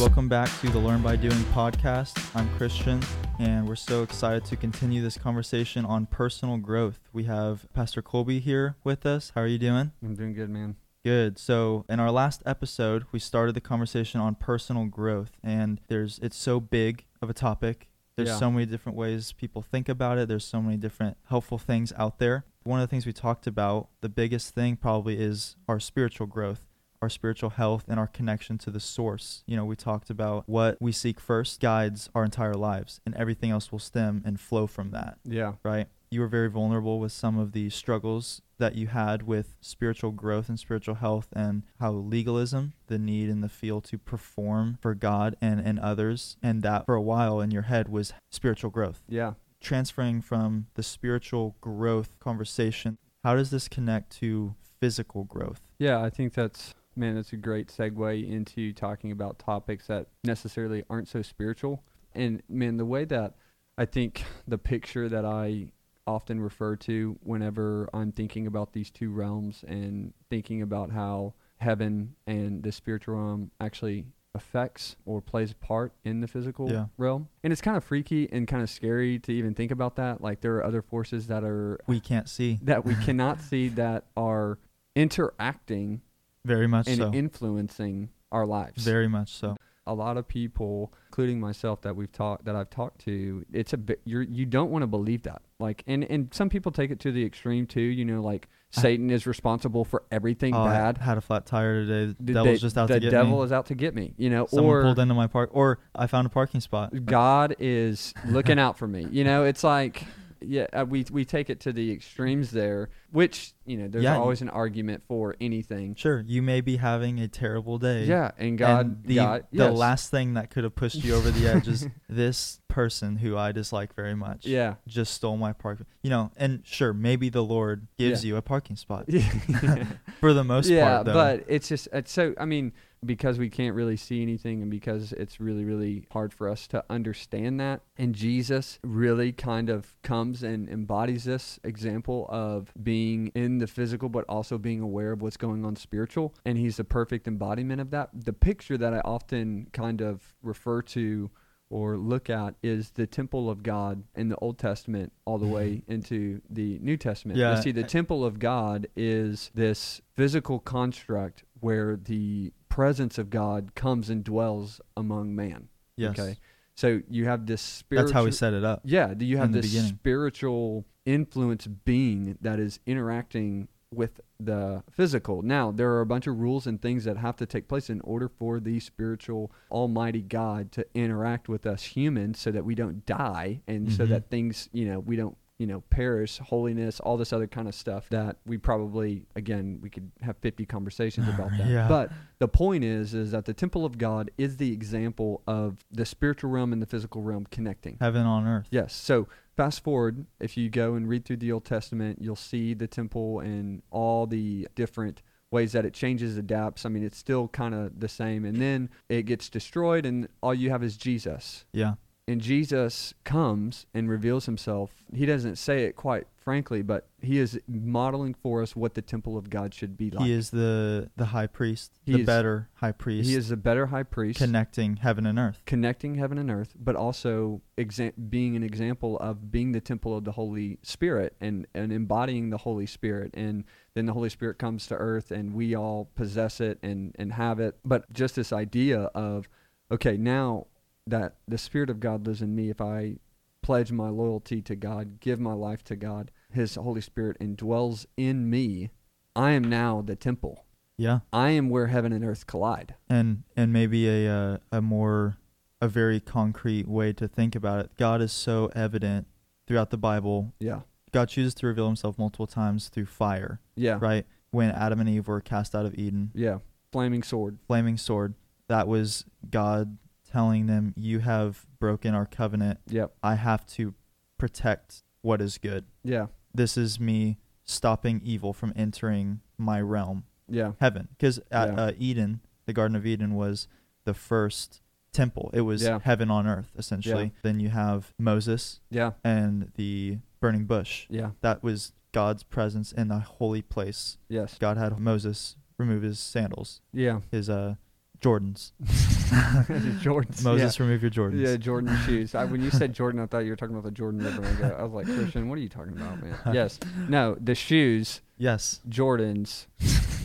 Welcome back to the Learn by Doing podcast. I'm Christian, and we're so excited to continue this conversation on personal growth. We have Pastor Colby here with us. How are you doing? I'm doing good, man. Good. So, in our last episode, we started the conversation on personal growth, and there's it's so big of a topic. There's Yeah. so many different ways people think about it. There's so many different helpful things out there. One of the things we talked about, the biggest thing probably is our spiritual growth, our spiritual health, and our connection to the source. You know, we talked about what we seek first guides our entire lives, and everything else will stem and flow from that Yeah. right? You were very vulnerable with some of the struggles that you had with spiritual growth and spiritual health, and how legalism, the need and the feel to perform for God and, and others, and that for a while in your head was spiritual growth. Yeah. Transferring from the spiritual growth conversation, how does this connect to physical growth? Yeah, I think that's man, that's a great segue into talking about topics that necessarily aren't so spiritual. And man, the way that I think the picture that I often refer to whenever I'm thinking about these two realms and thinking about how heaven and the spiritual realm actually affects or plays a part in the physical Yeah. realm. And it's kind of freaky and kind of scary to even think about that. Like there are other forces that are We can't see. that we cannot see that are interacting Very much and so. influencing our lives. Very much so. a lot of people, including myself, that we've talked that I've talked to, it's a bit you're you don't want to believe that. Like, and and some people take it to the extreme too. You know, like I- Satan is responsible for everything Oh, I bad. had a flat tire today. The The- devil's the- just out the to get devil me. is out to get me. You know, Someone or pulled into my park, or I found a parking spot. God is looking out for me. You know, it's like yeah, uh, we we take it to the extremes there, which you know, there's Yeah. always an argument for anything. Sure, you may be having a terrible day. Yeah, and God, and the God, the yes. last thing that could have pushed you over the edge is this person who I dislike very much. yeah, Just stole my parking. You know, and sure, maybe the Lord gives Yeah. you a parking spot. For the most part, though. but it's just it's so. I mean, because we can't really see anything, and because it's really really hard for us to understand that, and Jesus really kind of comes and embodies this example of being in the physical, but also being aware of what's going on spiritual, and he's the perfect embodiment of that. The picture that I often kind of refer to. Or look at is the temple of God in the Old Testament all the way into the New Testament. You see, the temple of God is this physical construct where the presence of God comes and dwells among man. yes, Okay. So you have this spiritual. that's how we set it up. Yeah, do you have this beginning. spiritual influence being that is interacting with the physical. Now, there are a bunch of rules and things that have to take place in order for the spiritual almighty God to interact with us humans so that we don't die and so Mhm. that things, you know, we don't you know, perish, holiness, all this other kind of stuff that we probably, again, we could have 50 conversations about that. Yeah. But the point is, is that the temple of God is the example of the spiritual realm and the physical realm connecting. Heaven on earth. Yes. So fast forward, if you go and read through the Old Testament, you'll see the temple and all the different ways that it changes, adapts. I mean, it's still kind of the same. And then it gets destroyed, and all you have is Jesus. Yeah. And Jesus comes and reveals himself. He doesn't say it quite frankly, but he is modeling for us what the temple of God should be like. He is the the high priest, He the is- better high priest, He is the better high priest. connecting heaven and earth. connecting heaven and earth, but also exa- being an example of being the temple of the Holy Spirit and, and embodying the Holy Spirit. And then the Holy Spirit comes to earth and we all possess it and, and have it. But just this idea of, okay, now that the Spirit of God lives in me, if I pledge my loyalty to God, give my life to God, His Holy Spirit indwells in me, I am now the temple. Yeah. I am where heaven and earth collide. and and maybe a uh, a more a very concrete way to think about it. God is so evident throughout the Bible. Yeah. God chooses to reveal himself multiple times through fire, Yeah. right? When Adam and Eve were cast out of Eden, Yeah. Flaming sword. flaming sword, that was God telling them, "You have broken our covenant. Yep. I have to protect what is good. Yeah. This is me stopping evil from entering my realm, Yeah. heaven." Because at Yeah. uh, Eden, the Garden of Eden was the first temple. It was Yeah. heaven on earth, essentially. Then you have Moses Yeah. and the burning bush. Yeah. That was God's presence in the holy place. Yes. God had Moses remove his sandals, Yeah. his uh Jordans. Jordans. Moses, yeah. remove your Jordans. Yeah, Jordan shoes. I, when you said Jordan, I thought you were talking about the Jordan River. I, was like, Christian, what are you talking about, man? Yes. No, the shoes, Yes. Jordans.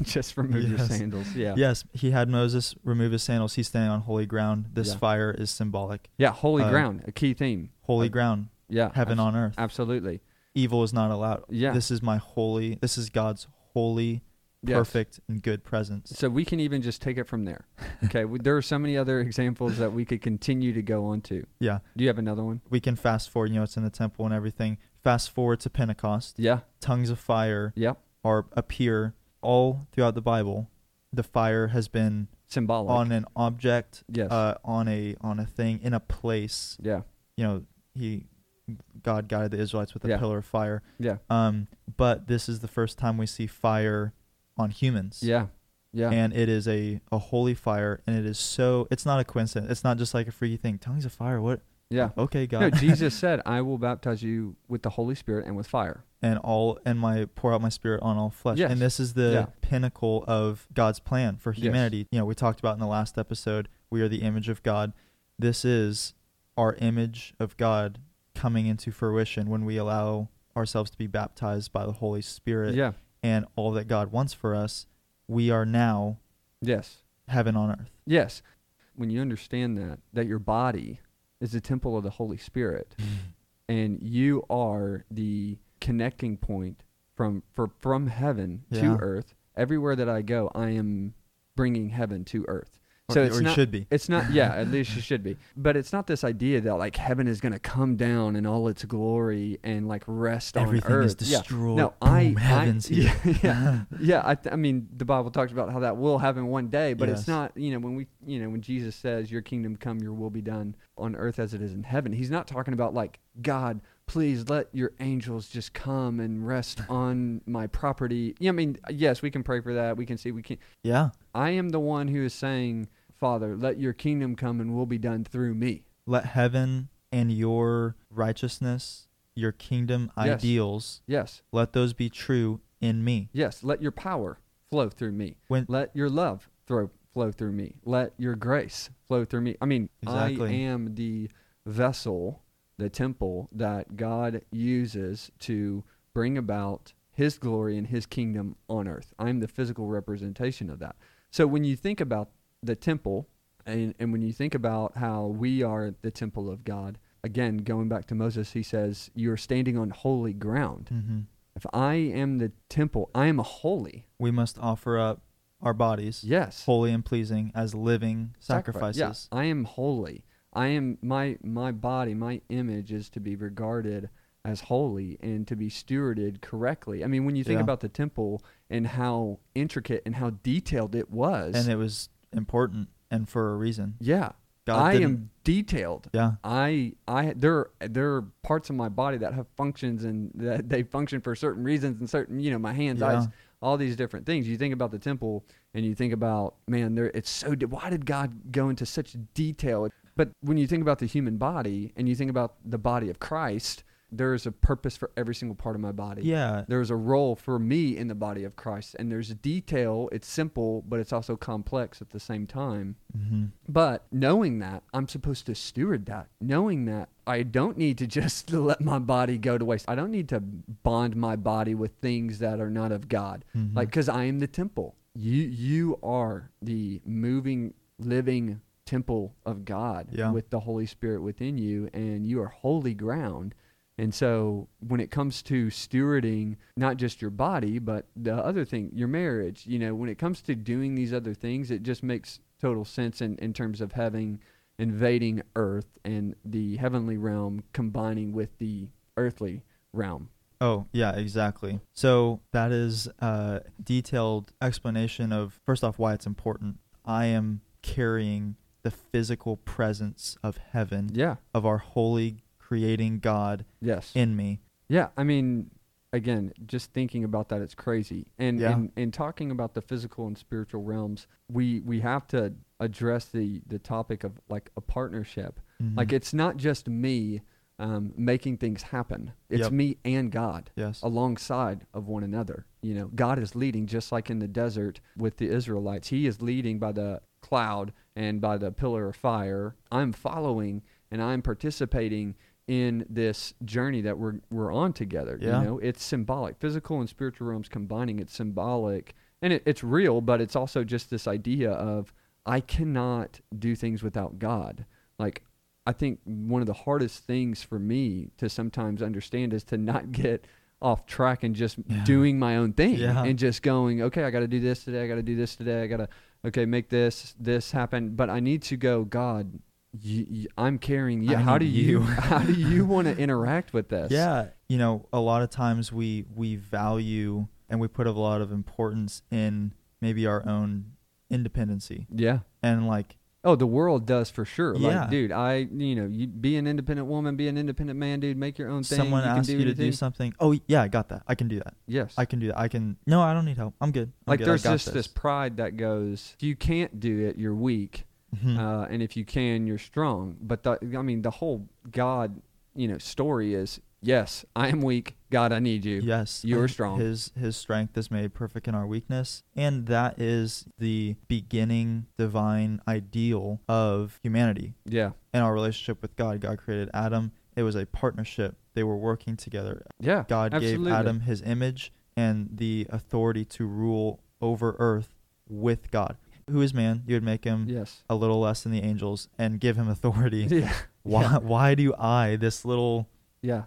just remove your sandals. Yeah. Yes, he had Moses remove his sandals. He's standing on holy ground. This Yeah. fire is symbolic. Yeah. Holy Uh, ground, a key theme. Holy Uh, ground, Yeah. heaven on earth. Absolutely. Evil is not allowed. Yeah. This is my holy. This is God's holy, Yes. perfect, and good presence. So we can even just take it from there. Okay. there are so many other examples that we could continue to go on to. Yeah. Do you have another one? We can fast forward. You know, it's in the temple and everything. Fast forward to Pentecost. Yeah. Tongues of fire Yep. are appear all throughout the Bible. The fire has been Symbolic. on an object, yes. uh, on a on a thing, in a place. yeah. You know, he God guided the Israelites with a Yeah. pillar of fire. Yeah. Um, but this is the first time we see fire on humans. Yeah. Yeah. And it is a, a holy fire, and it is so. It's not a coincidence. It's not just like a freaky thing. Tongues of fire. What? yeah. Okay, God. No, Jesus said, "I will baptize you with the Holy Spirit and with fire." and all and my pour out my spirit on all flesh. Yes. And this is the Yeah. pinnacle of God's plan for Yes. humanity. You know, we talked about in the last episode, we are the image of God. This is our image of God coming into fruition when we allow ourselves to be baptized by the Holy Spirit Yeah. And all that God wants for us. We are now Yes. heaven on earth. Yes. When you understand that that your body is the temple of the Holy Spirit and you are the connecting point from for, from heaven Yeah. to earth, everywhere that I go, I am bringing heaven to earth. So or, it's or not should be. It's not, yeah, at least you should be. But it's not this idea that like heaven is going to come down in all its glory and like rest Everything on earth. is Yeah. destroyed. No, I, Boom, I- heaven's yeah, yeah, yeah. I, th- I mean, the Bible talks about how that will happen one day, but Yes. it's not. You know, when we, you know, when Jesus says, "Your kingdom come, your will be done on earth as it is in heaven," He's not talking about like God. Please let your angels just come and rest on my property. Yeah, I mean, yes, we can pray for that. We can see. We can. Yeah. I am the one who is saying, Father, let your kingdom come and will be done through me. Let heaven and your righteousness, your kingdom Yes. ideals, Yes, let those be true in me. yes. Let your power flow through me. When Let your love throw, flow through me. Let your grace flow through me. I mean, I am the vessel, the temple that God uses to bring about his glory and his kingdom on earth. I'm the physical representation of that. So when you think about the temple and, and when you think about how we are the temple of God, again, going back to Moses, he says, You're standing on holy ground. hmm If I am the temple, I am holy. we must offer up our bodies Yes. holy and pleasing as living Sacrifice. sacrifices. Yeah, I am holy. I am my my body, my image is to be regarded as holy and to be stewarded correctly. I mean, when you think Yeah. about the temple and how intricate and how detailed it was, And it was important and for a reason. yeah, God I didn't- am detailed. Yeah. I I there there are parts of my body that have functions and that they function for certain reasons and certain you know my hands Yeah. eyes all these different things. You think about the temple and you think about man there it's so why did God go into such detail? But when you think about the human body and you think about the body of Christ, there is a purpose for every single part of my body. Yeah. There's a role for me in the body of Christ and there's detail, it's simple, but it's also complex at the same time. hmm But knowing that, I'm supposed to steward that. Knowing that, I don't need to just let my body go to waste. I don't need to bond my body with things that are not of God. Mhm. Like, because I am the temple. You you are the moving, living temple of God Yeah. with the Holy Spirit within you, and you are holy ground. And so, when it comes to stewarding not just your body, but the other thing, your marriage, you know, when it comes to doing these other things, it just makes total sense in, in terms of having invading earth and the heavenly realm combining with the earthly realm. Oh, yeah, exactly. So that is a detailed explanation of, first off, why it's important. I am carrying the physical presence of heaven, Yeah. of our holy creating God Yes. in me. Yeah, I mean, again, just thinking about that, it's crazy. And Yeah. and, and talking about the physical and spiritual realms, we we have to address the the topic of like a partnership. Mhm. Like it's not just me um, making things happen. It's Yep. me and God yes. alongside of one another. You know, God is leading just like in the desert with the Israelites. He is leading by the cloud and by the pillar of fire. I'm following and I'm participating in this journey that we're we're on together. Yeah. You know, it's symbolic, physical and spiritual realms combining. It's symbolic, and it, it's real, but it's also just this idea of I cannot do things without God. Like I think one of the hardest things for me to sometimes understand is to not get off track and just Yeah. doing my own thing Yeah. and just going, okay, I got to do this today. I got to do this today. I got to, okay, make this, this happen. But I need to go, God, I'm carrying you. I How do you, you." how do you want to interact with this? Yeah, you know, a lot of times we we value and we put a lot of importance in maybe our own independency Yeah. and like Oh, the world does for sure. Yeah. Like, dude, I, you know, you be an independent woman, be an independent man, dude. Make your own thing. someone you can asks do you to do something. Oh yeah, I got that. I can do that. Yes. I can do that. I can. No, I don't need help. I'm good. I'm like, good. I just this pride that goes, if you can't do it, you're weak. Mhm. uh, and if you can, you're strong. But the, I mean, the whole God, you know, story is yes, I am weak. God, I need you. yes, you're strong. His His strength is made perfect in our weakness, and that is the beginning divine ideal of humanity Yeah, and our relationship with God. God created Adam. It was a partnership. They were working together. yeah. God absolutely. gave Adam his image and the authority to rule over earth with God. Who is man? You would make him Yes. a little less than the angels and give him authority. Yeah. Why Yeah. why do I, this little yeah.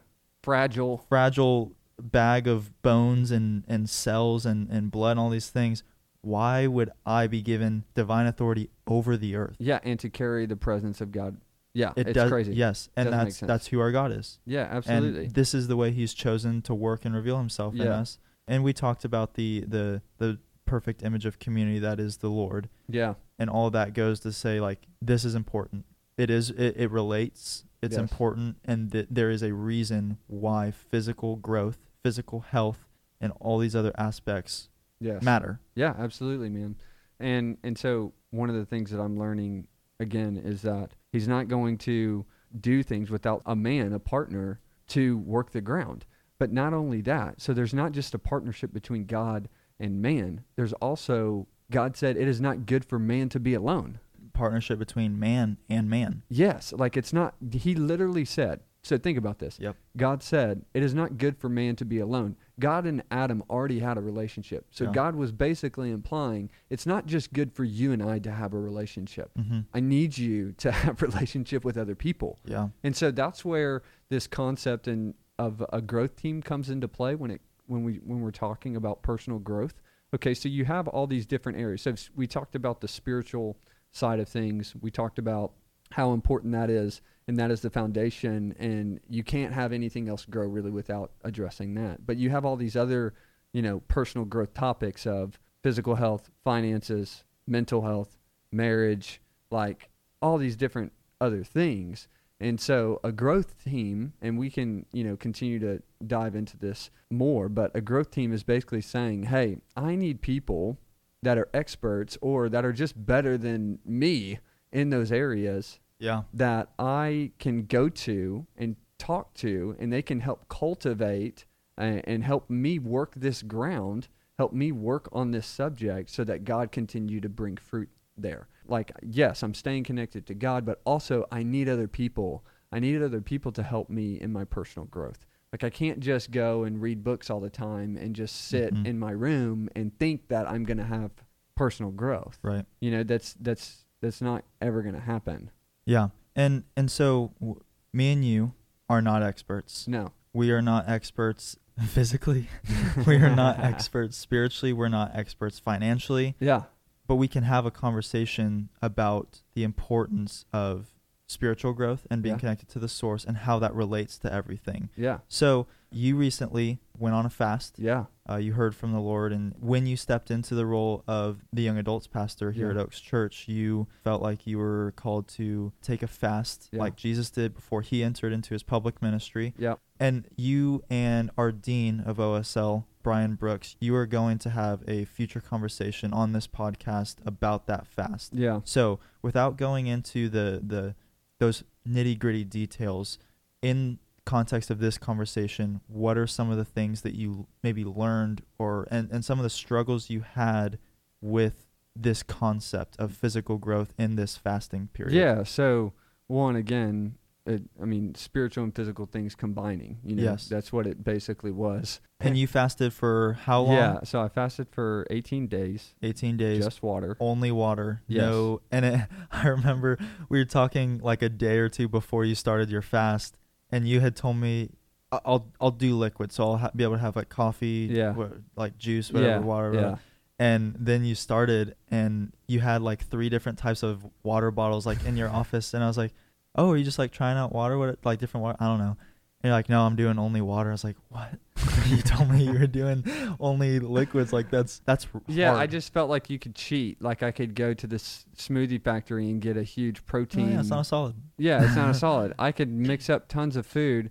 Fragile. fragile bag of bones and, and cells and, and blood and all these things, why would I be given divine authority over the earth? Yeah, and to carry the presence of God. Yeah, It it's does crazy. yes, and that's that's who our God is. Yeah, absolutely. And this is the way he's chosen to work and reveal himself in us. And we talked about the the the perfect image of community that is the Lord. yeah. And all that goes to say like this is important. It is it, it relates. It's Yes. important and th- there is a reason why physical growth, physical health and all these other aspects Yes. matter. Yeah, absolutely, man. And and so one of the things that I'm learning again is that he's not going to do things without a man, a partner to work the ground. But not only that, so there's not just a partnership between God and man. There's also God said it is not good for man to be alone. Partnership between man and man. Yes, like it's not he literally said. So think about this. Yep. God said, It is not good for man to be alone. God and Adam already had a relationship. So Yeah. God was basically implying it's not just good for you and I to have a relationship. hmm I need you to have relationship with other people. Yeah. And so that's where this concept and of a growth team comes into play when it when we when we're talking about personal growth. Okay, so you have all these different areas. So we talked about the spiritual side of things. We talked about how important that is and that is the foundation and you can't have anything else grow really without addressing that. But you have all these other, you know, personal growth topics of physical health, finances, mental health, marriage, like all these different other things. And so a growth team, and we can, you know, continue to dive into this more, but a growth team is basically saying, hey, I need people that are experts or that are just better than me in those areas Yeah. that I can go to and talk to, and they can help cultivate uh, and help me work this ground, help me work on this subject so that God continue to bring fruit there. Like, yes, I'm staying connected to God, but also I need other people. I need other people to help me in my personal growth. Like, I can't just go and read books all the time and just sit Mhm. in my room and think that I'm going to have personal growth. Right. You know, that's that's that's not ever going to happen. Yeah. And and so w- me and you are not experts. No. We are not experts physically. we are not experts spiritually. We're not experts financially. Yeah. But we can have a conversation about the importance of spiritual growth and being Yeah. connected to the source and how that relates to everything. Yeah. So you recently went on a fast. Yeah. Uh, you heard from the Lord, and when you stepped into the role of the young adults pastor here Yeah. at Oaks Church, you felt like you were called to take a fast, Yeah. like Jesus did before he entered into his public ministry. Yeah. And you and our dean of OSL, Brian Brooks, you are going to have a future conversation on this podcast about that fast. Yeah. So, without going into the the those nitty gritty details, in context of this conversation, what are some of the things that you maybe learned or and, and some of the struggles you had with this concept of physical growth in this fasting period. Yeah. So one again, it, I mean, spiritual and physical things combining. You know, Yes. that's what it basically was. And you fasted for how long? Yeah. So I fasted for 18 days, 18 days. just water. only water. Yes. No. And it, I remember we were talking like a day or two before you started your fast, and you had told me "I- I'll I'll do liquid, so I'll ha- be able to have like coffee, Yeah. wha- like juice, whatever, yeah. water. Yeah. whatever. And then you started, and you had like three different types of water bottles like in your office, and I was like, "Oh, are you just like trying out water? What like different water? I don't know." And you're like, "No, I'm doing only water." I was like, "What?" you told me you were doing only liquids. Like that's that's Yeah, I just felt like you could cheat. Like I could go to this smoothie factory and get a huge Oh, protein. yeah, it's not a solid. Yeah, it's not a solid. I could mix up tons of food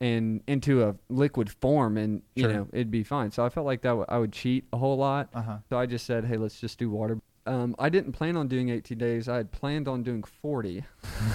and into a liquid form, and you Sure. know it'd be fine. So I felt like that w- I would cheat a whole lot. Uh huh. So I just said, hey, let's just do water. Um, I didn't plan on doing 18 days. I had planned on doing 40.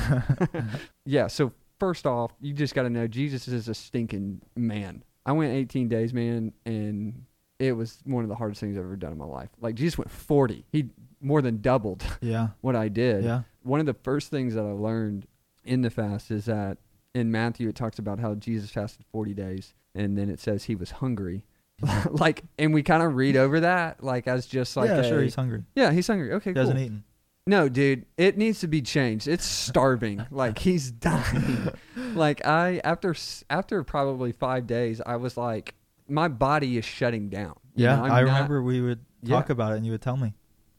yeah. So first off, you just got to know Jesus is a stinking man. I went 18 days, man, and it was one of the hardest things I've ever done in my life. Like Jesus went 40. He more than doubled Yeah. what I did Yeah. one of the first things that I learned in the fast is that in Matthew it talks about how Jesus fasted 40 days and then it says he was hungry. like and we kind of read over that like as just like yeah, a- sure. He's hungry. yeah, he's hungry. Okay, He cool. hasn't eaten. No, dude, it needs to be changed. It's starving. like he's dying. like I after after probably 5 days I was like my body is shutting down. You Yeah, know, I not- remember we would talk Yeah. about it, and you would tell me.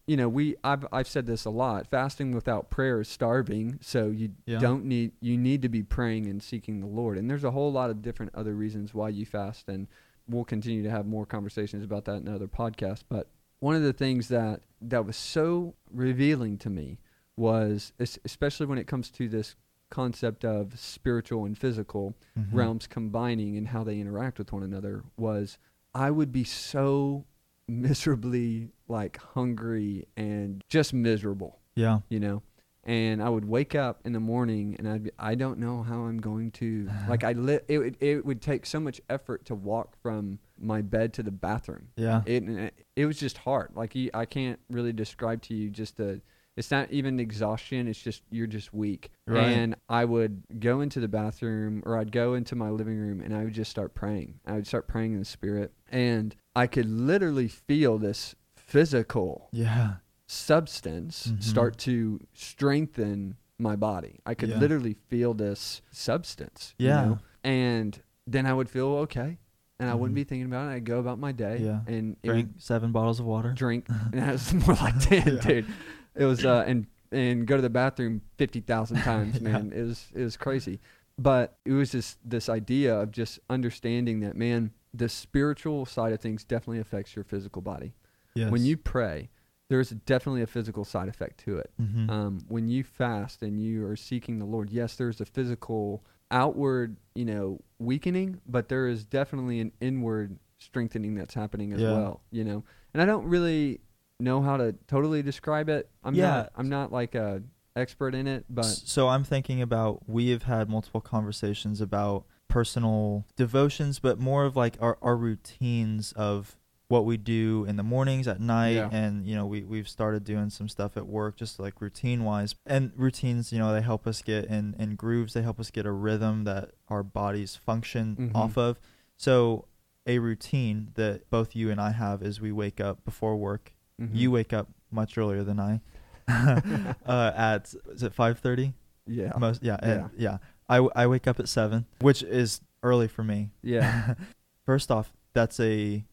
you know, we I've I've said this a lot. Fasting without prayer is starving. So you Yeah. don't need you need to be praying and seeking the Lord. And there's a whole lot of different other reasons why you fast and we'll continue to have more conversations about that in other podcasts. But one of the things that that was so revealing to me was especially when it comes to this concept of spiritual and physical Mhm. realms combining and how they interact with one another was I would be so miserably like hungry and just miserable, Yeah. you know. And I would wake up in the morning and I'd be, I don't know how I'm going to like I lit it would it would take so much effort to walk from my bed to the bathroom. Yeah. It it, it was just hard. Like you, I can't really describe to you just the it's not even exhaustion, it's just you're just weak. Right. And I would go into the bathroom or I'd go into my living room and I would just start praying. I would start praying in the spirit and I could literally feel this physical Yeah. Substance Mhm. start to strengthen my body. I could Yeah. literally feel this substance. you Yeah. know? And then I would feel okay. And I wouldn't Mhm. be thinking about it. I'd go about my day. Yeah. And Drink seven bottles of water. drink. and that was more like 10, Yeah. dude. It was, uh, and, and go to the bathroom 50,000 times, Yeah. man. It was, it was crazy. But it was just this idea of just understanding that, man, the spiritual side of things definitely affects your physical body Yes. when you pray, there's definitely a physical side effect to it. Mhm. Um, when you fast and you are seeking the Lord, yes, there's a physical outward, you know, weakening, but there is definitely an inward strengthening that's happening as Yeah. well. You know, and I don't really know how to totally describe it. I'm Yeah. not. I'm not like a expert in it, but so I'm thinking about we have had multiple conversations about personal devotions, but more of like our, our routines of what we do in the mornings at night Yeah. and you know we we've started doing some stuff at work just like routine wise and routines you know they help us get in in grooves. They help us get a rhythm that our bodies function Mhm. off of. So a routine that both you and I have is we wake up before work. Mhm. you wake up much earlier than I. Uh, at is it 5:30 yeah, most yeah yeah. I, w- I wake up at 7 which is early for me. Yeah, first off that's a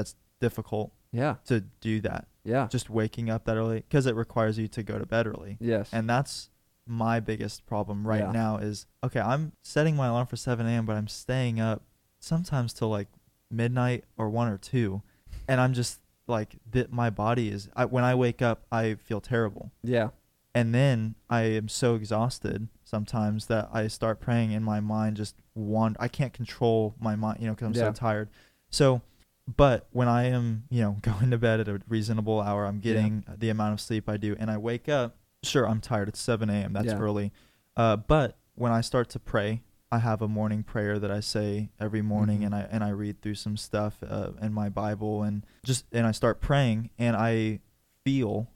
that's difficult yeah, to do that yeah, just waking up that early because it requires you to go to bed early yes, and that's my biggest problem right Yeah. now is okay i'm setting my alarm for 7 a.m but i'm staying up sometimes till like midnight or 1 or 2 and i'm just like that my body is I, when i wake up i feel terrible yeah, and then I am so exhausted sometimes that I start praying and my mind just wand. I can't control my mind, you know, because I'm Yeah. so tired. So, but when I am, you know, going to bed at a reasonable hour, I'm getting the amount of sleep I do, and I wake up. Sure, I'm tired. It's 7 a.m. That's Yeah. early. Uh, but when I start to pray, I have a morning prayer that I say every morning, Mhm. and I and I read through some stuff uh, in my Bible, and just and I start praying, and I feel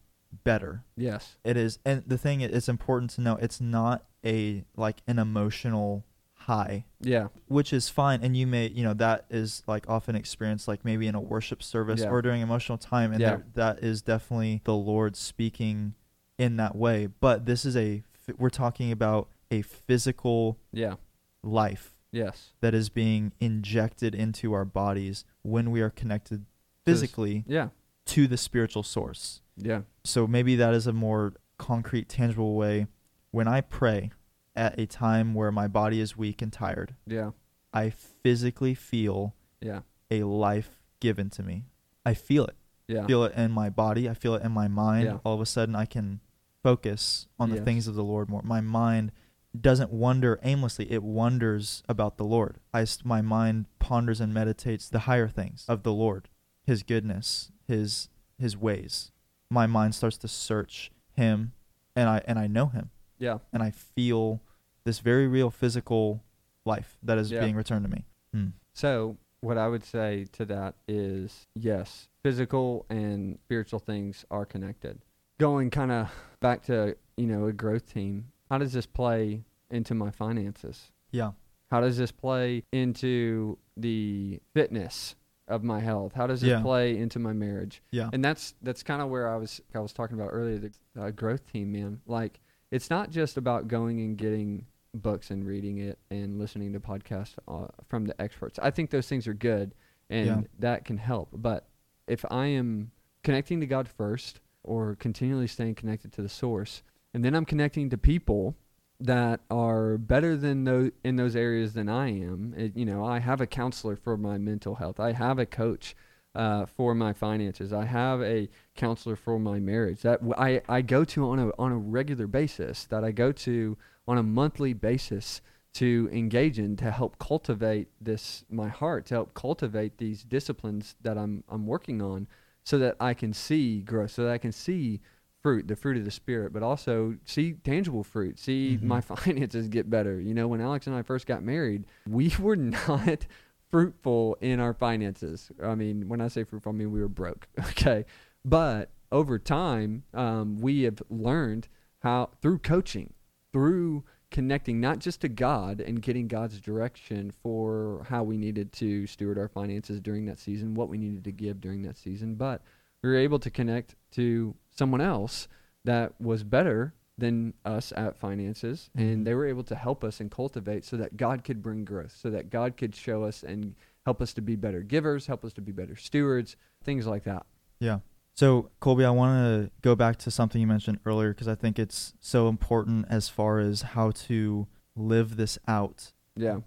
better. Yes. It is, and the thing is, it's important to know it's not a like an emotional high, Yeah. which is fine. And you may, you know, that is like often experienced, like maybe in a worship service Yeah. or during emotional time, and Yeah. there- that is definitely the Lord speaking in that way. But this is a, we're talking about a physical Yeah. life Yes. that is being injected into our bodies when we are connected This- physically Yeah. to the spiritual source. Yeah. So maybe that is a more concrete, tangible way. When I pray at a time where my body is weak and tired, Yeah. I physically feel Yeah. a life given to me. I feel it. Yeah. feel it in my body. I feel it in my mind. Yeah. All of a sudden, I can focus on the Yes. things of the Lord more. My mind doesn't wander aimlessly; it wonders about the Lord. I, my mind ponders and meditates the higher things of the Lord, His goodness, His His ways. My mind starts to search Him, and I and I know Him, Yeah. and I feel this very real physical life that is Yeah. being returned to me. Hmm. So, what I would say to that is yes, physical and spiritual things are connected. Going kind of back to, you know, a growth team, how does this play into my finances? Yeah. How does this play into the fitness of my health? How does this Yeah. play into my marriage? Yeah. And that's that's kind of where I was I was talking about earlier the uh, growth team, man. Like it's not just about going and getting books and reading it and listening to podcasts uh, from the experts. I think those things are good and Yeah. that can help. But if I am connecting to God first or continually staying connected to the source and then I'm connecting to people that are better than those in those areas than I am. It, you know, I have a counselor for my mental health. I have a coach uh, for my finances. I have a counselor for my marriage that I, I go to on a on a regular basis. That I go to on a monthly basis to engage in to help cultivate this my heart to help cultivate these disciplines that I'm I'm working on so that I can see growth so that I can see fruit the fruit of the spirit but also see tangible fruit see Mhm. my finances get better you know when Alex and I first got married we were not fruitful in our finances. I mean when I say fruitful I mean we were broke okay? But over time um, we have learned how through coaching through connecting not just to God and getting God's direction for how we needed to steward our finances during that season, what we needed to give during that season, but we were able to connect to someone else that was better than us at finances Mhm. and they were able to help us and cultivate so that God could bring growth, so that God could show us and help us to be better givers, help us to be better stewards, things like that. Yeah. So, Colby, I want to go back to something you mentioned earlier because I think it's so important as far as how to live this out. Yeah.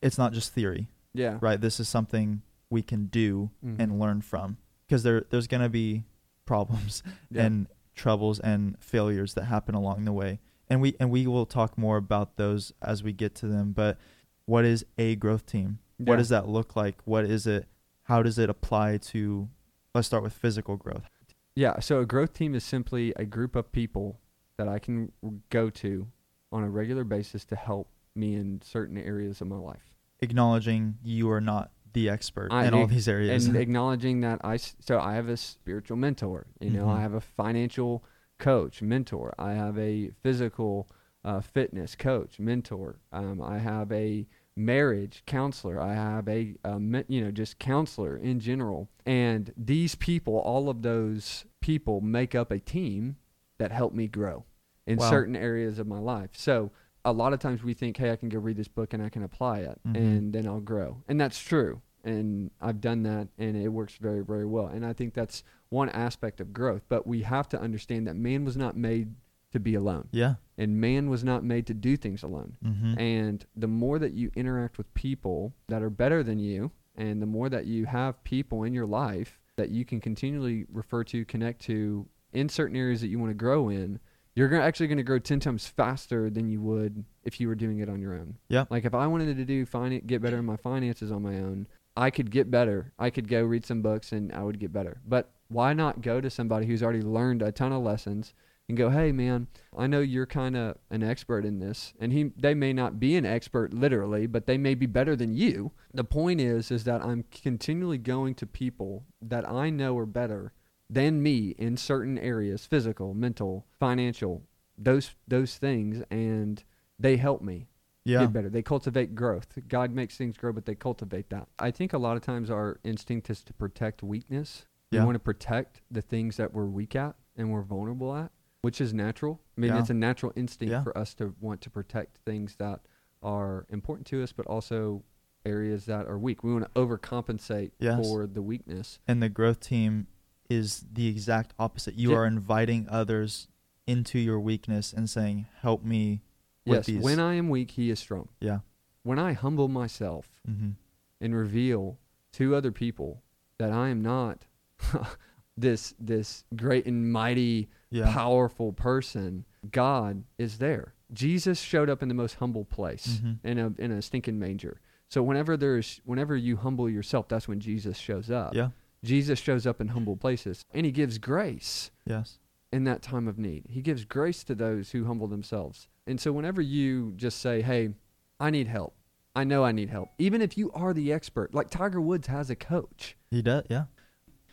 It's not just theory, Yeah. right? This is something we can do Mhm. and learn from because there there's going to be problems Yeah. and troubles and failures that happen along the way. And we and we will talk more about those as we get to them, but what is a growth team? What does that look like? What is it? How does it apply to let's start with physical growth. Yeah, so a growth team is simply a group of people that I can go to on a regular basis to help me in certain areas of my life. acknowledging you are not the expert I in all these areas. And acknowledging that i so I have a spiritual mentor, you know, Mhm. I have a financial coach, mentor. I have a physical uh, fitness coach, mentor. Um, I have a marriage counselor. I have a, me- you know, just counselor in general. And these people, all of those people make up a team that help me grow in Wow. certain areas of my life. So a lot of times we think, hey, I can go read this book and I can apply it Mhm. and then I'll grow. And that's true. And I've done that and it works very, very well. And I think that's one aspect of growth. But we have to understand that man was not made to be alone yeah. and man was not made to do things alone. Mm-hmm. And the more that you interact with people that are better than you, and the more that you have people in your life that you can continually refer to, connect to in certain areas that you want to grow in, you're gonna, actually going to grow 10 times faster than you would if you were doing it on your own. Yeah. Like if I wanted to do fin- get better in my finances on my own, I could get better. I could go read some books and I would get better. But why not go to somebody who's already learned a ton of lessons and go, "Hey man, I know you're kind of an expert in this." And he they may not be an expert literally, but they may be better than you. The point is is that I'm continually going to people that I know are better than me in certain areas, physical, mental, financial, those those things and they help me Yeah. get better. They cultivate growth. God makes things grow, but they cultivate that. I think a lot of times our instinct is to protect weakness. We Yeah. want to protect the things that we're weak at and we're vulnerable at, which is natural. I mean, Yeah. it's a natural instinct Yeah. for us to want to protect things that are important to us, but also areas that are weak. We want to overcompensate Yes. for the weakness. And the growth team is the exact opposite. You Yeah. are inviting others into your weakness and saying, "Help me with yes, these." when I am weak, he is strong. yeah. When I humble myself Mm-hmm. and reveal to other people that I am not this this great and mighty Yeah. powerful person, God is there. Jesus showed up in the most humble place Mhm. in a in a stinking manger. So whenever there's whenever you humble yourself, that's when Jesus shows up. Yeah. Jesus shows up in humble places and he gives grace Yes. in that time of need. He gives grace to those who humble themselves. And so whenever you just say, "Hey, I need help. I know I need help." Even if you are the expert, like Tiger Woods has a coach. He does. Yeah.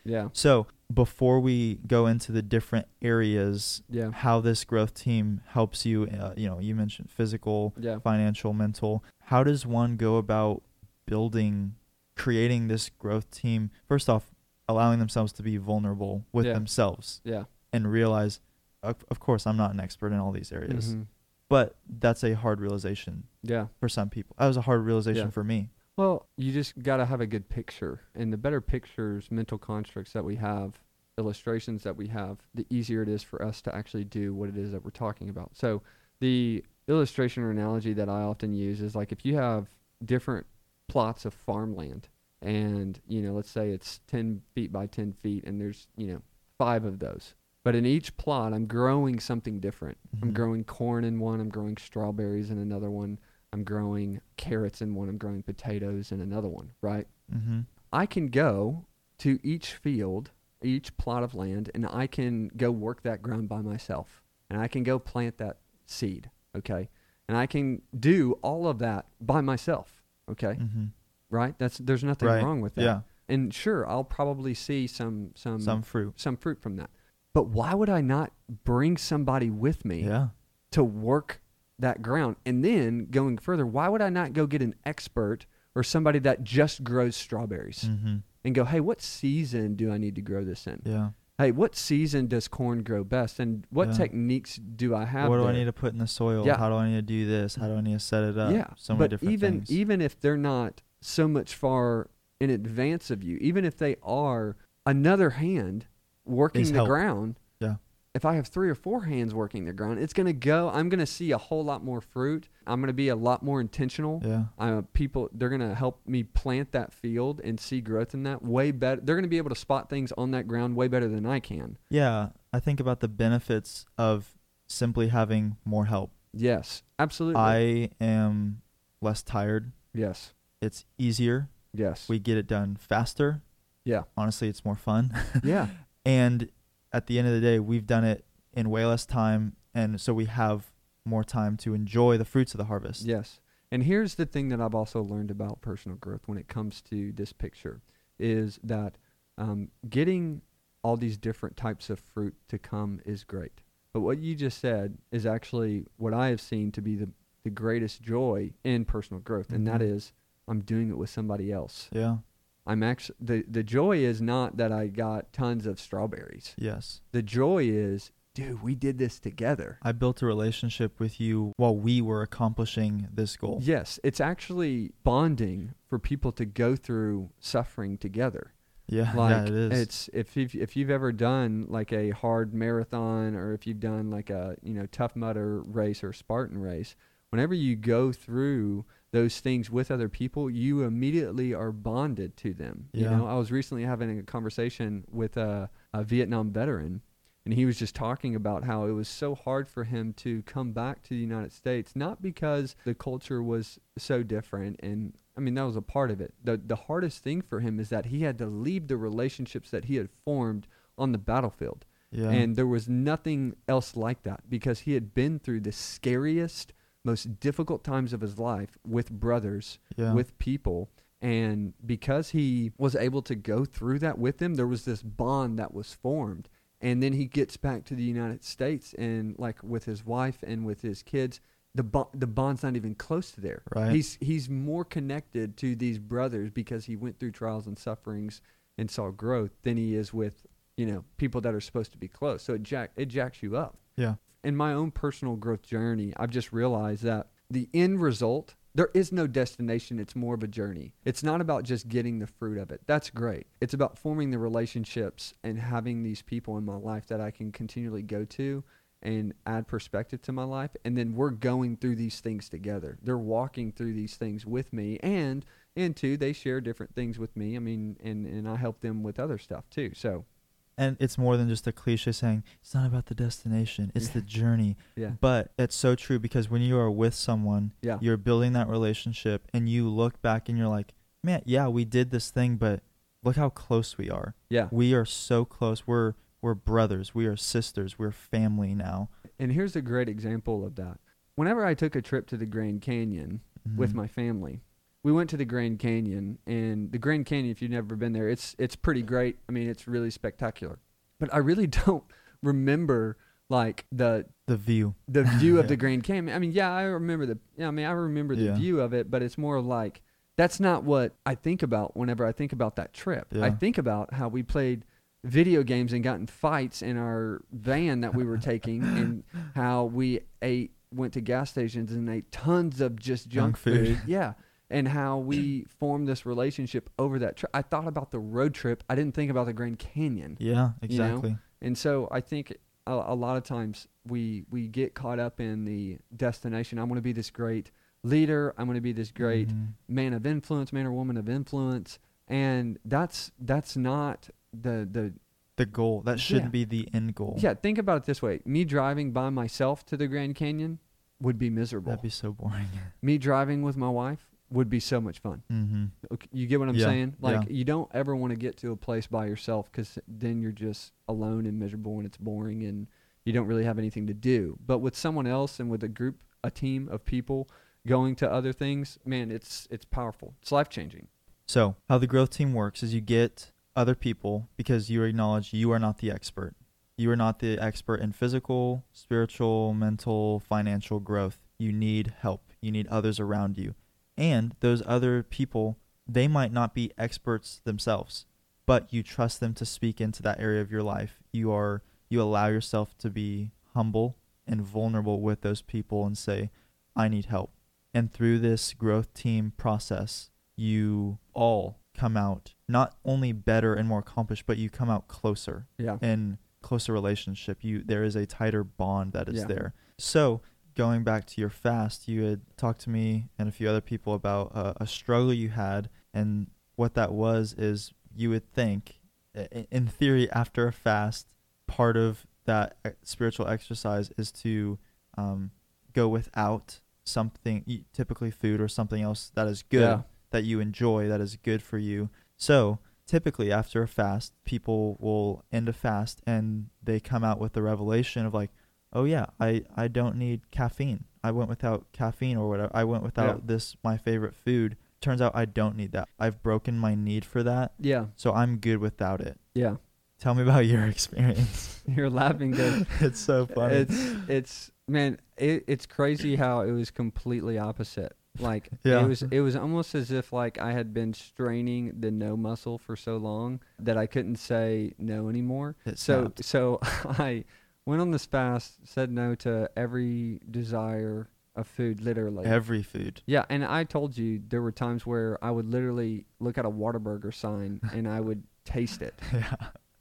Yeah. So before we go into the different areas, Yeah. how this growth team helps you, uh, you know, you mentioned physical, Yeah. financial, mental. How does one go about building, creating this growth team? First off, allowing themselves to be vulnerable with Yeah. themselves Yeah. and realize, of, of course, I'm not an expert in all these areas, Mhm. but that's a hard realization Yeah. for some people. That was a hard realization Yeah. for me. Well, you just got to have a good picture. And the better pictures, mental constructs that we have, illustrations that we have, the easier it is for us to actually do what it is that we're talking about. So, the illustration or analogy that I often use is like if you have different plots of farmland, and, you know, let's say it's 10 feet by 10 feet, and there's, you know, five of those. But in each plot, I'm growing something different. I'm Mhm. growing corn in one, I'm growing strawberries in another one, I'm growing carrots in one, I'm growing potatoes in another one, right? Mm-hmm. I can go to each field, each plot of land, and I can go work that ground by myself. And I can go plant that seed, okay? And I can do all of that by myself, okay? Mm-hmm. Right? That's there's nothing Right. wrong with that. Yeah. And sure, I'll probably see some some Some fruit. some fruit from that. But why would I not bring somebody with me Yeah. to work that ground. And then going further, why would I not go get an expert or somebody that just grows strawberries Mm-hmm. and go, hey, what season do I need to grow this in? Yeah. Hey, what season does corn grow best? And what Yeah. techniques do I have? what do I need to put in the soil? Yeah. How do I need to do this? How do I need to set it up? yeah, So many but different even things. even if they're not so much far in advance of you, even if they are another hand working the help. ground, Yeah. If I have three or four hands working the ground, it's gonna go. I'm gonna see a whole lot more fruit. I'm gonna be a lot more intentional. yeah. Uh, people, they're gonna help me plant that field and see growth in that way better. They're gonna be able to spot things on that ground way better than I can. Yeah. I think about the benefits of simply having more help. Yes, absolutely. I am less tired. yes, It's easier. yes, We get it done faster. yeah, Honestly, it's more fun. yeah, and at the end of the day, we've done it in way less time. And so we have more time to enjoy the fruits of the harvest. yes. And here's the thing that I've also learned about personal growth when it comes to this picture is that um, getting all these different types of fruit to come is great. But what you just said is actually what I have seen to be the, the greatest joy in personal growth, and that Mhm. is I'm doing it with somebody else. Yeah. I'm actually the the joy is not that I got tons of strawberries. Yes. The joy is, dude, we did this together. I built a relationship with you while we were accomplishing this goal. Yes, it's actually bonding for people to go through suffering together. Yeah. Like yeah, it is. it's if you've, if you've ever done like a hard marathon or if you've done like a you know tough mudder race or Spartan race, whenever you go through those things with other people, you immediately are bonded to them. You know, I was recently having a conversation with a, a Vietnam veteran, and he was just talking about how it was so hard for him to come back to the United States, not because the culture was so different, and I mean that was a part of it. the The hardest thing for him is that he had to leave the relationships that he had formed on the battlefield. yeah. And there was nothing else like that because he had been through the scariest, most difficult times of his life with brothers, yeah. with people. And because he was able to go through that with them, there was this bond that was formed. And then he gets back to the United States and like with his wife and with his kids, the the bond's not even close to there. Right. He's he's more connected to these brothers because he went through trials and sufferings and saw growth than he is with you know people that are supposed to be close. So it jack it jacks you up. Yeah. In my own personal growth journey, I've just realized that the end result there is no destination. It's more of a journey. It's not about just getting the fruit of it. That's great. It's about forming the relationships and having these people in my life that I can continually go to and add perspective to my life. And then we're going through these things together. They're walking through these things with me. And, and two, they share different things with me. I mean, and, and I help them with other stuff too. So, And it's more than just a cliche saying, it's not about the destination, it's the journey. yeah. But it's so true because when you are with someone, Yeah. you're building that relationship and you look back and you're like, man, yeah, we did this thing, but look how close we are. Yeah. We are so close. We're we're brothers. We are sisters. We're family now. And here's a great example of that. Whenever I took a trip to the Grand Canyon with Mhm. my family, we went to the Grand Canyon, and the Grand Canyon, if you've never been there, it's it's pretty great. I mean, it's really spectacular. But I really don't remember like the the view. the view of the Grand Canyon. I mean, yeah, I remember the. Yeah, I mean, I remember the Yeah. view of it, but it's more like that's not what I think about whenever I think about that trip. I think about how we played video games and gotten fights in our van that we were taking, and how we ate, went to gas stations and ate tons of just junk, Junk food. food. Yeah. And how we formed this relationship over that trip. I thought about the road trip. I didn't think about the Grand Canyon. Yeah, You know? exactly. And so I think a, a lot of times we we get caught up in the destination. I'm going to be this great leader. I'm going to be this great Mhm. man of influence, man or woman of influence, and that's that's not the the The goal. That shouldn't Yeah. be the end goal. yeah. Think about it this way: me driving by myself to the Grand Canyon would be miserable. That'd be so boring. me driving with my wife would be so much fun. mm-hmm. Okay, You get what I'm Yeah, saying? Like yeah. you don't ever want to get to a place by yourself because then you're just alone and miserable and it's boring and you don't really have anything to do. But with someone else and with a group, a team of people going to other things, man, it's it's powerful. It's life changing. So, how the growth team works is you get other people because you acknowledge you are not the expert. You are not the expert in physical, spiritual, mental, financial growth. You need help. You need others around you. And those other people, they might not be experts themselves, but you trust them to speak into that area of your life. You are you allow yourself to be humble and vulnerable with those people and say, I need help. And through this growth team process, you all come out not only better and more accomplished, but you come out closer Yeah. in closer relationship. You there is a tighter bond that is Yeah. there. So going back to your fast, you had talked to me and a few other people about uh, a struggle you had, and what that was is you would think, in theory, after a fast, part of that e- spiritual exercise is to um, go without something, typically food or something else that is good Yeah. that you enjoy that is good for you. So typically after a fast, people will end a fast and they come out with the revelation of like, oh yeah, I, I don't need caffeine. I went without caffeine or whatever. I went without Yeah. this my favorite food. Turns out I don't need that. I've broken my need for that, Yeah. so I'm good without it. Yeah. Tell me about your experience. You're laughing because it's so funny. it's it's man, it, it's crazy how it was completely opposite. Like Yeah. it was it was almost as if like I had been straining the no muscle for so long that I couldn't say no anymore. It So snapped. so I went on this fast, said no to every desire of food, literally. every food. yeah, and I told you there were times where I would literally look at a Whataburger sign and I would taste it yeah.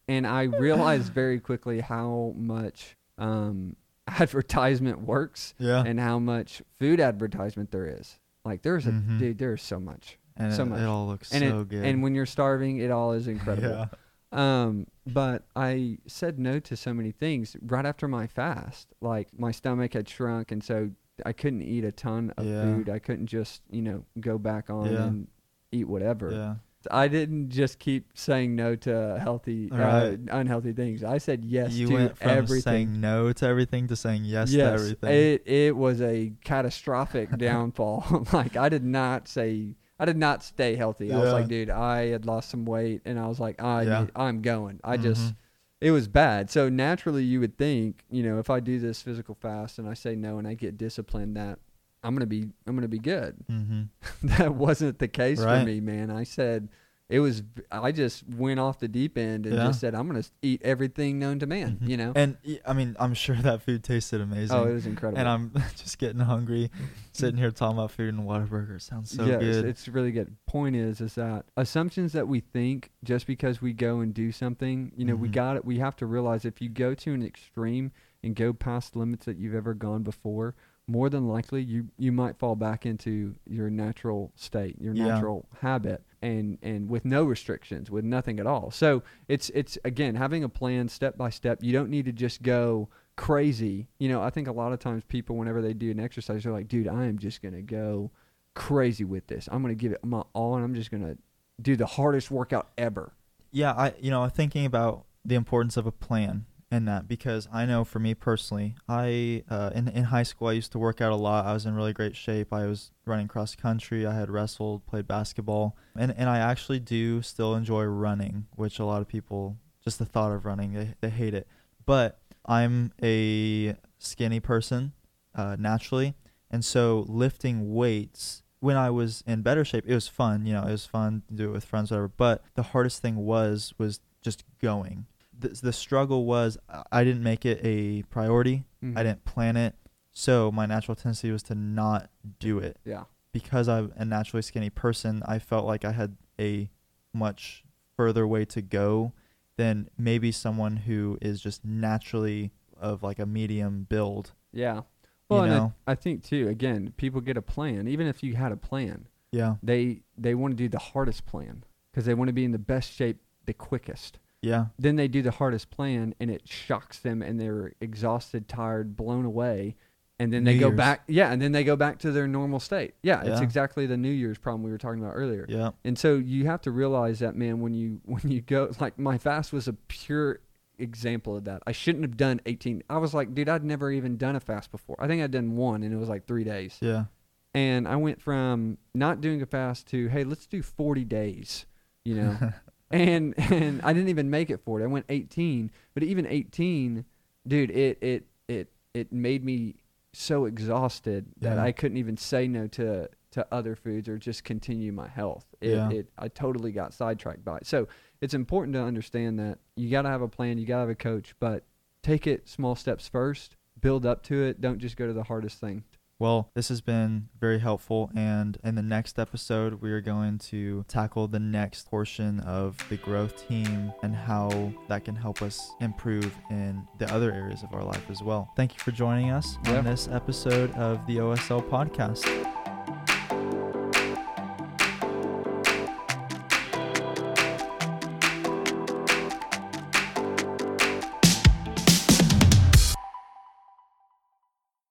and I realized very quickly how much um, advertisement works Yeah. and how much food advertisement there is. Like there's a Mhm. dude, there's so much, and so it, much. it all looks and so it, good. and when you're starving, it all is incredible. Yeah. Um, but I said no to so many things right after my fast. Like my stomach had shrunk, and so I couldn't eat a ton of Yeah. food. I couldn't just you know go back on Yeah. and eat whatever. Yeah. I didn't just keep saying no to healthy, uh, unhealthy things. I said yes you to went from everything. saying no to everything to saying yes, to yes, everything. it it was a catastrophic downfall. like I did not say I did not stay healthy. I was like, dude, I had lost some weight, and I was like, I Yeah. I'm going. I just Mhm. it was bad. So naturally, you would think, you know, if I do this physical fast and I say no and I get disciplined, that I'm gonna be I'm gonna be good. Mhm. that wasn't the case Right. for me, man. I said it was. I just went off the deep end and Yeah. just said I'm gonna eat everything known to man. Mhm. You know. And I mean, I'm sure that food tasted amazing. oh, it was incredible. and I'm just getting hungry, sitting here talking about food and Whataburger. Sounds so yes, good. it's really good. Point is, is that assumptions that we think just because we go and do something, you know, we Mhm. got it. We have to realize if you go to an extreme and go past limits that you've ever gone before, more than likely you you might fall back into your natural state, your Yeah. natural habit, and and with no restrictions, with nothing at all. So it's it's again having a plan step by step. You don't need to just go crazy. You know, I think a lot of times people, whenever they do an exercise, they're like, dude, I am just gonna go crazy with this. I'm gonna give it my all, and I'm just gonna do the hardest workout ever. yeah, I you know, thinking about the importance of a plan in that because I know for me personally, I uh, in in high school I used to work out a lot. I was in really great shape. I was running cross country. I had wrestled, played basketball, and and I actually do still enjoy running, which a lot of people just the thought of running they they hate it. But I'm a skinny person uh, naturally, and so lifting weights when I was in better shape, it was fun. You know, it was fun to do it with friends, whatever. But the hardest thing was was just going. The, the struggle was I- didn't make it a priority. Mhm. I didn't plan it, so my natural tendency was to not do it Yeah. because I'm a naturally skinny person. I felt like I had a much further way to go than maybe someone who is just naturally of like a medium build. Yeah. Well, and know? I, I think too. Again, people get a plan. Even if you had a plan, Yeah, they they want to do the hardest plan because they want to be in the best shape the quickest. Yeah, Then they do the hardest plan, and it shocks them, and they're exhausted, tired, blown away. And then New they go Year's. back, yeah, and then they go back to their normal state. Yeah, it's Yeah. exactly the New Year's problem we were talking about earlier. yeah, And so you have to realize that man when you when you go like my fast was a pure example of that. I shouldn't have done 18. I was like, dude, I'd never even done a fast before. I think I'd done one and it was like 3 days. yeah, And I went from not doing a fast to, hey, let's do 40 days, you know. and and I didn't even make it 40. I went 18, but even 18, dude, it it it it made me so exhausted that Yeah. I couldn't even say no to to other foods or just continue my health. It, Yeah. it I totally got sidetracked by it. So it's important to understand that you got to have a plan, you got to have a coach, but take it small steps first, build up to it. Don't just go to the hardest thing. Well, this has been very helpful, and in the next episode, we are going to tackle the next portion of the growth team and how that can help us improve in the other areas of our life as well. Thank you for joining us Yeah. on this episode of the OSL podcast.